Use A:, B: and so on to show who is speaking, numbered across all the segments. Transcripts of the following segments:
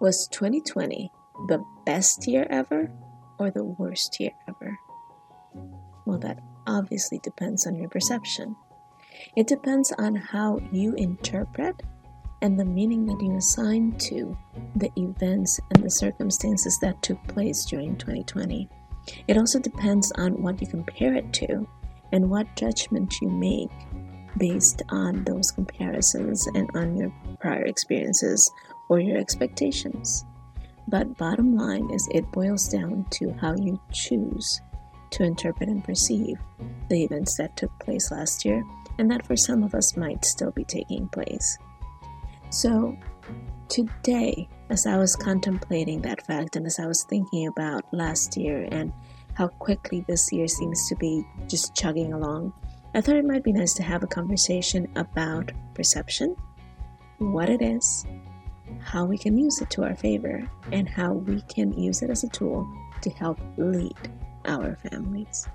A: Was 2020 the best year ever or the worst year ever? Well, that obviously depends on your perception. It depends on how you interpret and the meaning that you assign to the events and the circumstances that took place during 2020. It also depends on what you compare it to and what judgment you make based on those comparisons and on your prior experiences or your expectations. But bottom line is it boils down to how you choose to interpret and perceive the events that took place last year and that for some of us might still be taking place. So, today, as I was contemplating that fact and as I was thinking about last year and how quickly this year seems to be just chugging along, I thought it might be nice to have a conversation about perception, what it is, how we can use it to our favor, and how we can use it as a tool to help lead our families.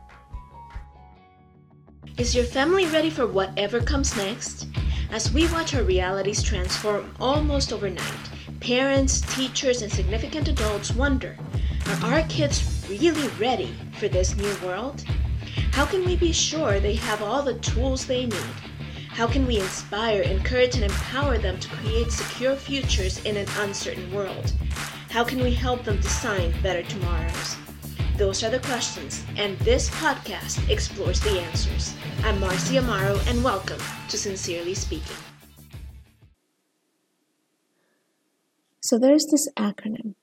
B: Is your family ready for whatever comes next? As we watch our realities transform almost overnight, parents, teachers, and significant adults wonder are our kids really ready for this new world? How can we be sure they have all the tools they need? How can we inspire, encourage, and empower them to create secure futures in an uncertain world? How can we help them design better tomorrows? Those are the questions, and this podcast explores the answers. I'm Marcia Amaro, and welcome to Sincerely Speaking.
A: So, there's this acronym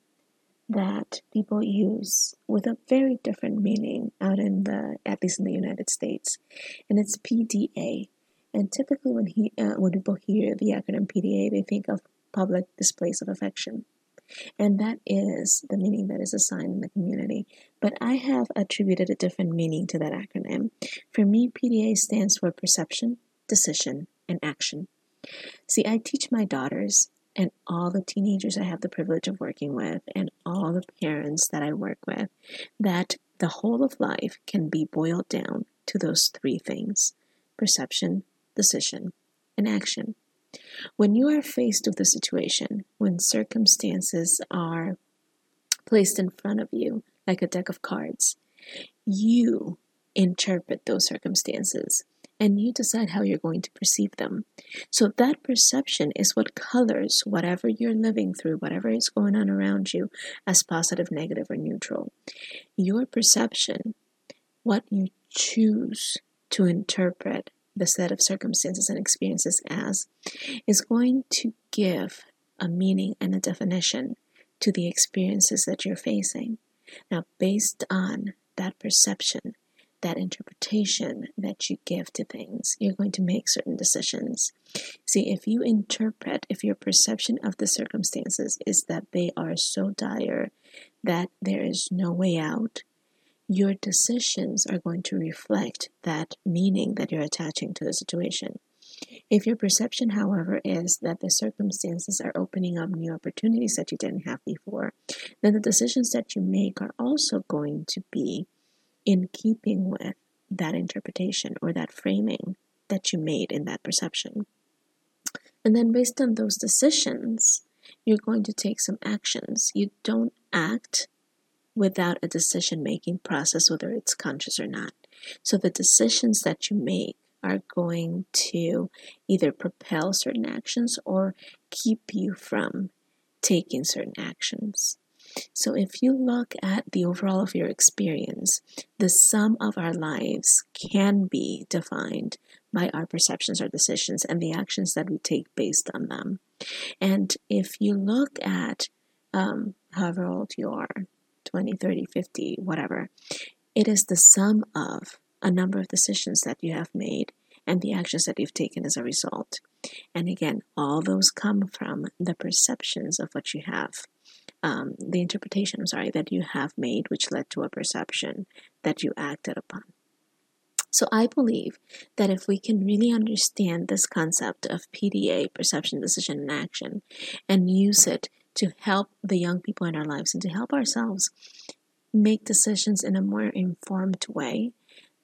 A: that people use with a very different meaning out in the, at least in the United States, and it's PDA. And typically, when he, uh, when people hear the acronym PDA, they think of public displays of affection. And that is the meaning that is assigned in the community. But I have attributed a different meaning to that acronym. For me, PDA stands for perception, decision, and action. See, I teach my daughters and all the teenagers I have the privilege of working with, and all the parents that I work with, that the whole of life can be boiled down to those three things perception, decision, and action. When you are faced with a situation, when circumstances are placed in front of you like a deck of cards, you interpret those circumstances and you decide how you're going to perceive them. So that perception is what colors whatever you're living through, whatever is going on around you, as positive, negative, or neutral. Your perception, what you choose to interpret the set of circumstances and experiences as, is going to give a meaning and a definition to the experiences that you're facing. Now, based on that perception, that interpretation that you give to things, you're going to make certain decisions. See, if you interpret, if your perception of the circumstances is that they are so dire that there is no way out, your decisions are going to reflect that meaning that you're attaching to the situation. If your perception, however, is that the circumstances are opening up new opportunities that you didn't have before, then the decisions that you make are also going to be in keeping with that interpretation or that framing that you made in that perception. And then, based on those decisions, you're going to take some actions. You don't act without a decision making process, whether it's conscious or not. So, the decisions that you make are going to either propel certain actions or keep you from taking certain actions. So, if you look at the overall of your experience, the sum of our lives can be defined by our perceptions, our decisions, and the actions that we take based on them. And if you look at um, however old you are 20, 30, 50, whatever it is the sum of a number of decisions that you have made and the actions that you've taken as a result. And again, all those come from the perceptions of what you have um, the interpretation, I'm sorry, that you have made, which led to a perception that you acted upon. So I believe that if we can really understand this concept of PDA, perception, decision, and action, and use it to help the young people in our lives and to help ourselves make decisions in a more informed way,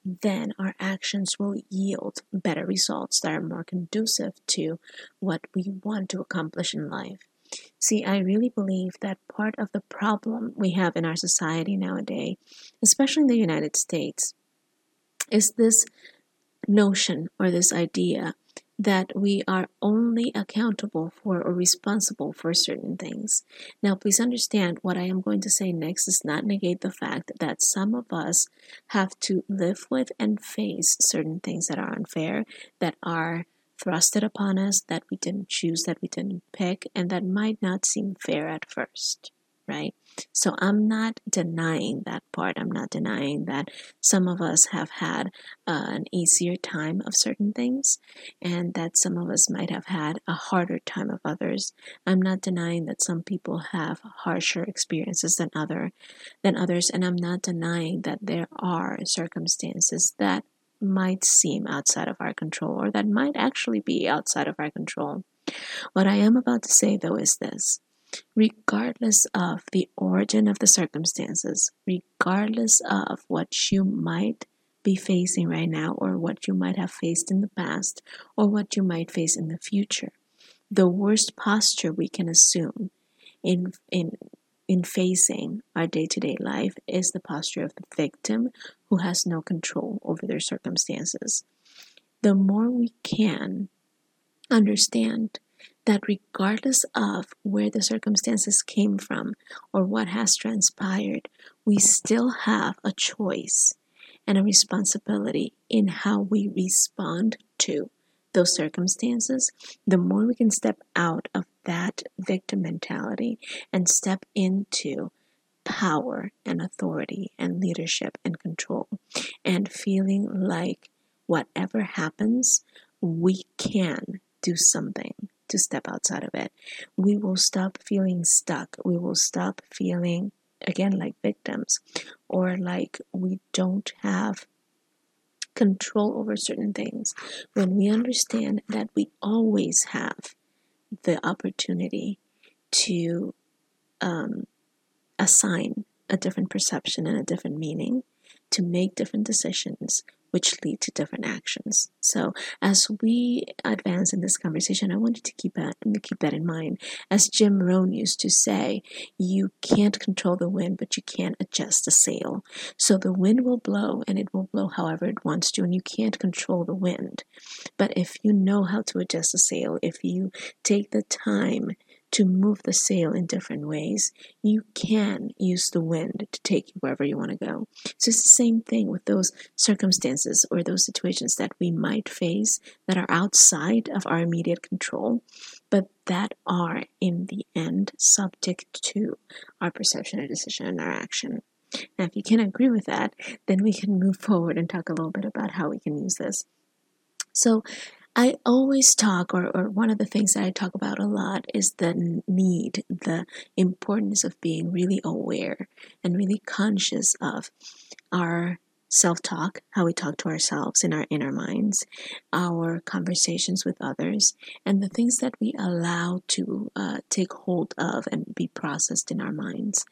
A: then our actions will yield better results that are more conducive to what we want to accomplish in life. See, I really believe that part of the problem we have in our society nowadays, especially in the United States, is this notion or this idea that we are only accountable for or responsible for certain things. Now, please understand what I am going to say next does not negate the fact that some of us have to live with and face certain things that are unfair, that are thrusted upon us, that we didn't choose, that we didn't pick, and that might not seem fair at first right? So I'm not denying that part. I'm not denying that some of us have had uh, an easier time of certain things and that some of us might have had a harder time of others. I'm not denying that some people have harsher experiences than other than others and I'm not denying that there are circumstances that might seem outside of our control or that might actually be outside of our control. What I am about to say though is this regardless of the origin of the circumstances, regardless of what you might be facing right now, or what you might have faced in the past, or what you might face in the future. The worst posture we can assume in, in, in facing our day to day life is the posture of the victim who has no control over their circumstances. The more we can understand that regardless of where the circumstances came from or what has transpired, we still have a choice and a responsibility in how we respond to those circumstances, the more we can step out of that victim mentality and step into power and authority and leadership and control and feeling like whatever happens, we can do something to step outside of it. We will stop feeling stuck. We will stop feeling, again, like victims or like we don't have control over certain things. When we understand that we always have the opportunity to um, assign a different perception and a different meaning, to make different decisions, which lead to different actions. So, as we advance in this conversation, I wanted to keep that keep that in mind. As Jim Rohn used to say, you can't control the wind, but you can adjust the sail. So the wind will blow, and it will blow however it wants to, and you can't control the wind. But if you know how to adjust the sail, if you take the time to move the sail in different ways, you can use the wind to take you wherever you want to go. So it's the same thing with those circumstances or those situations that we might face that are outside of our immediate control, but that are in the end subject to our perception, our decision, and our action. Now, if you can agree with that, then we can move forward and talk a little bit about how we can use this. So, I always talk, or, or one of the things that I talk about a lot is the need, the importance of being really aware and really conscious of our self talk, how we talk to ourselves in our inner minds, our conversations with others, and the things that we allow to uh, take hold of and be processed in our minds.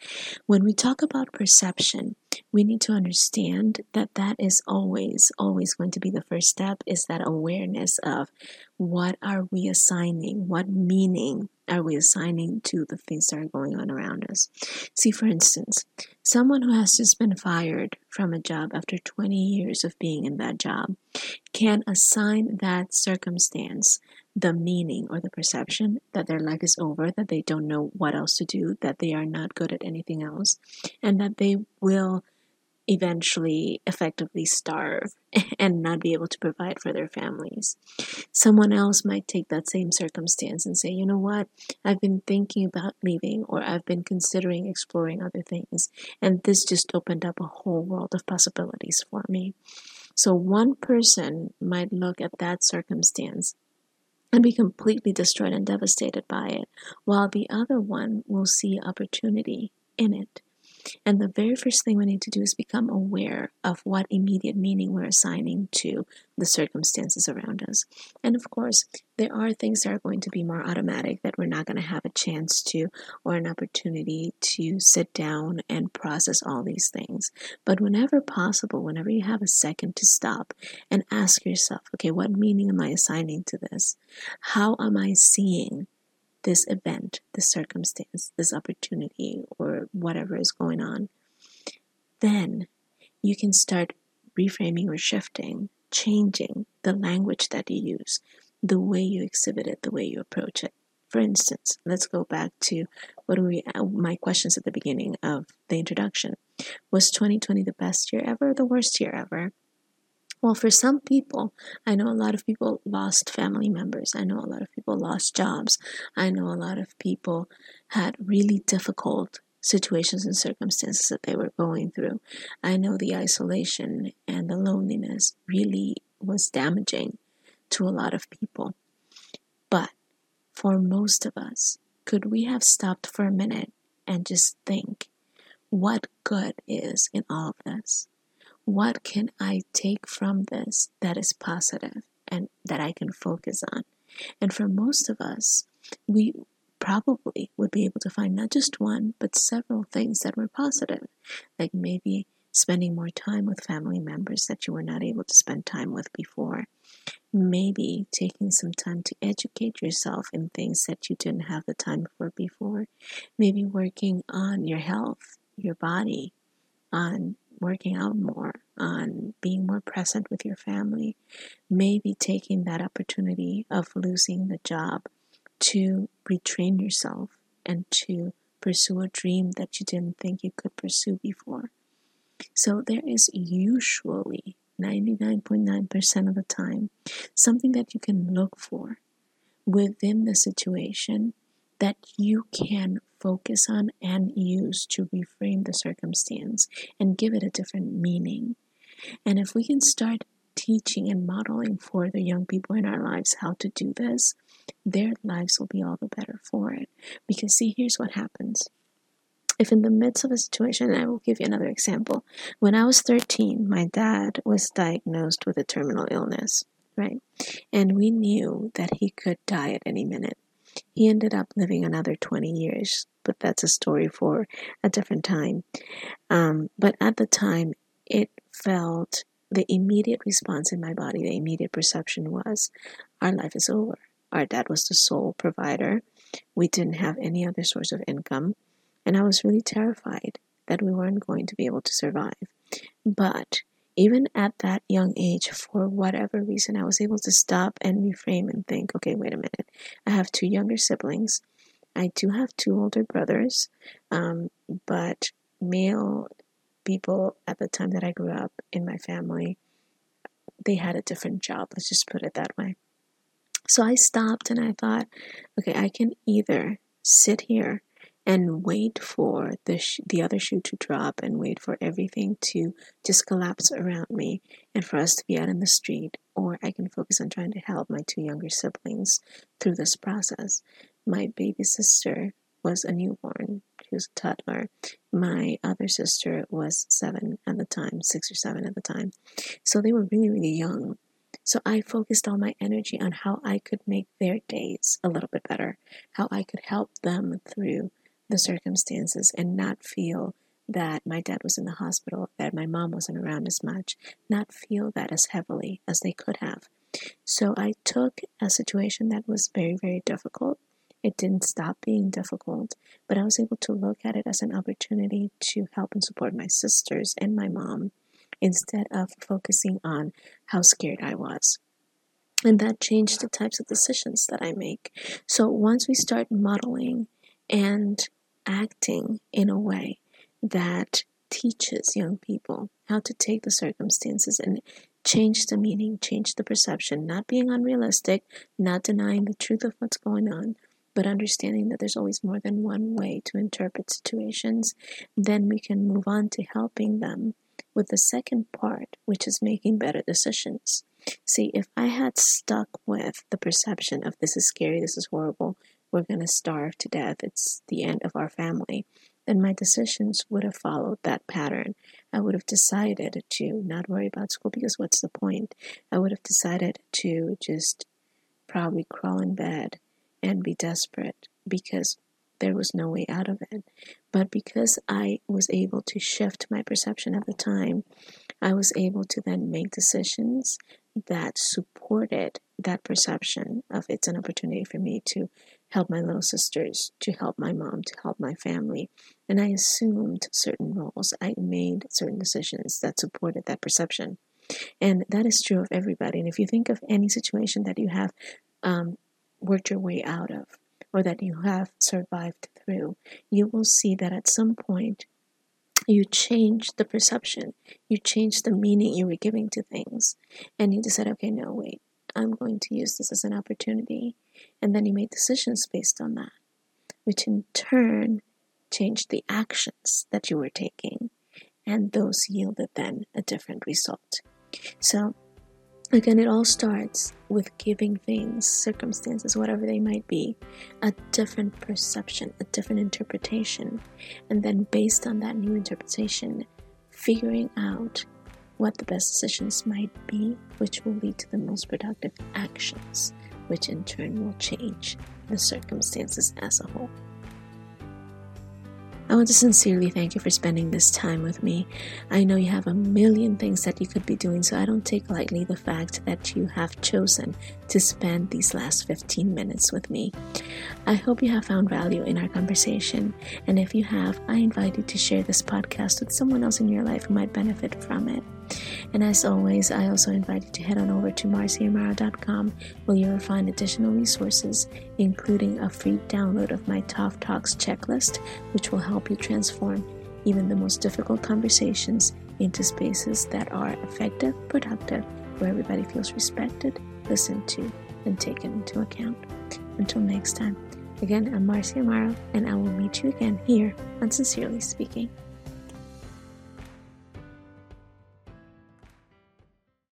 A: When we talk about perception, we need to understand that that is always, always going to be the first step is that awareness of what are we assigning, what meaning are we assigning to the things that are going on around us. See, for instance, someone who has just been fired from a job after 20 years of being in that job can assign that circumstance the meaning or the perception that their life is over, that they don't know what else to do, that they are not good at anything else, and that they will eventually effectively starve and not be able to provide for their families. Someone else might take that same circumstance and say, you know what, I've been thinking about leaving or I've been considering exploring other things, and this just opened up a whole world of possibilities for me. So one person might look at that circumstance and be completely destroyed and devastated by it, while the other one will see opportunity in it. And the very first thing we need to do is become aware of what immediate meaning we're assigning to the circumstances around us. And of course, there are things that are going to be more automatic that we're not going to have a chance to or an opportunity to sit down and process all these things. But whenever possible, whenever you have a second to stop and ask yourself, okay, what meaning am I assigning to this? How am I seeing this event, this circumstance, this opportunity, or whatever is going on, then you can start reframing or shifting, changing the language that you use, the way you exhibit it, the way you approach it. For instance, let's go back to what we uh, my questions at the beginning of the introduction. Was 2020 the best year ever, the worst year ever? Well, for some people, I know a lot of people lost family members. I know a lot of people lost jobs. I know a lot of people had really difficult situations and circumstances that they were going through. I know the isolation and the loneliness really was damaging to a lot of people. But for most of us, could we have stopped for a minute and just think what good is in all of this? What can I take from this that is positive and that I can focus on? And for most of us, we probably would be able to find not just one, but several things that were positive, like maybe spending more time with family members that you were not able to spend time with before. Maybe taking some time to educate yourself in things that you didn't have the time for before. Maybe working on your health, your body, on working out more, on being more present with your family. Maybe taking that opportunity of losing the job to retrain yourself and to pursue a dream that you didn't think you could pursue before. So there is usually 99.9% of the time something that you can look for within the situation that you can focus on and use to reframe the circumstance and give it a different meaning. And if we can start teaching and modeling for the young people in our lives how to do this, their lives will be all the better for it. Because, see, here's what happens. If in the midst of a situation, I will give you another example. When I was 13, my dad was diagnosed with a terminal illness, right? And we knew that he could die at any minute. He ended up living another 20 years, but that's a story for a different time. Um, but at the time, it felt the immediate response in my body, the immediate perception was our life is over. Our dad was the sole provider. We didn't have any other source of income. And I was really terrified that we weren't going to be able to survive. But even at that young age, for whatever reason, I was able to stop and reframe and think okay, wait a minute. I have two younger siblings. I do have two older brothers, um, but male people at the time that I grew up in my family, they had a different job. Let's just put it that way. So I stopped and I thought, okay, I can either sit here and wait for the sh- the other shoe to drop and wait for everything to just collapse around me and for us to be out in the street or I can focus on trying to help my two younger siblings through this process. My baby sister was a newborn. She was a toddler. My other sister was seven at the time, six or seven at the time. So they were really, really young. So I focused all my energy on how I could make their days a little bit better, how I could help them through the circumstances and not feel that my dad was in the hospital, that my mom wasn't around as much, not feel that as heavily as they could have. So I took a situation that was very, very difficult. It didn't stop being difficult, but I was able to look at it as an opportunity to help and support my sisters and my mom instead of focusing on how scared I was. And that changed the types of decisions that I make. So once we start modeling and acting in a way that teaches young people how to take the circumstances and change the meaning, change the perception, not being unrealistic, not denying the truth of what's going on, but understanding that there's always more than one way to interpret situations, then we can move on to helping them with the second part, which is making better decisions. See, if I had stuck with the perception of this is scary, this is horrible, we're going to starve to death, it's the end of our family, then my decisions would have followed that pattern. I would have decided to not worry about school because what's the point? I would have decided to just probably crawl in bed and be desperate because there was no way out of it. But because I was able to shift my perception at the time, I was able to then make decisions that supported that perception of it's an opportunity for me to help my little sisters, to help my mom, to help my family. And I assumed certain roles. I made certain decisions that supported that perception. And that is true of everybody. And if you think of any situation that you have um, worked your way out of, or that you have survived through, you will see that at some point you change the perception, you change the meaning you were giving to things, and you decide, okay, no, wait, I'm going to use this as an opportunity. And then you made decisions based on that, which in turn changed the actions that you were taking, and those yielded then a different result. So Again, it all starts with giving things, circumstances, whatever they might be, a different perception, a different interpretation. And then, based on that new interpretation, figuring out what the best decisions might be, which will lead to the most productive actions, which in turn will change the circumstances as a whole. I want to sincerely thank you for spending this time with me. I know you have a million things that you could be doing, so I don't take lightly the fact that you have chosen to spend these last 15 minutes with me. I hope you have found value in our conversation, and if you have, I invite you to share this podcast with someone else in your life who might benefit from it. And as always, I also invite you to head on over to marciaamaro.com where you will find additional resources, including a free download of my Tough Talks checklist, which will help you transform even the most difficult conversations into spaces that are effective, productive, where everybody feels respected, listened to, and taken into account. Until next time, again, I'm Marcia Amaro, and I will meet you again here on Sincerely Speaking.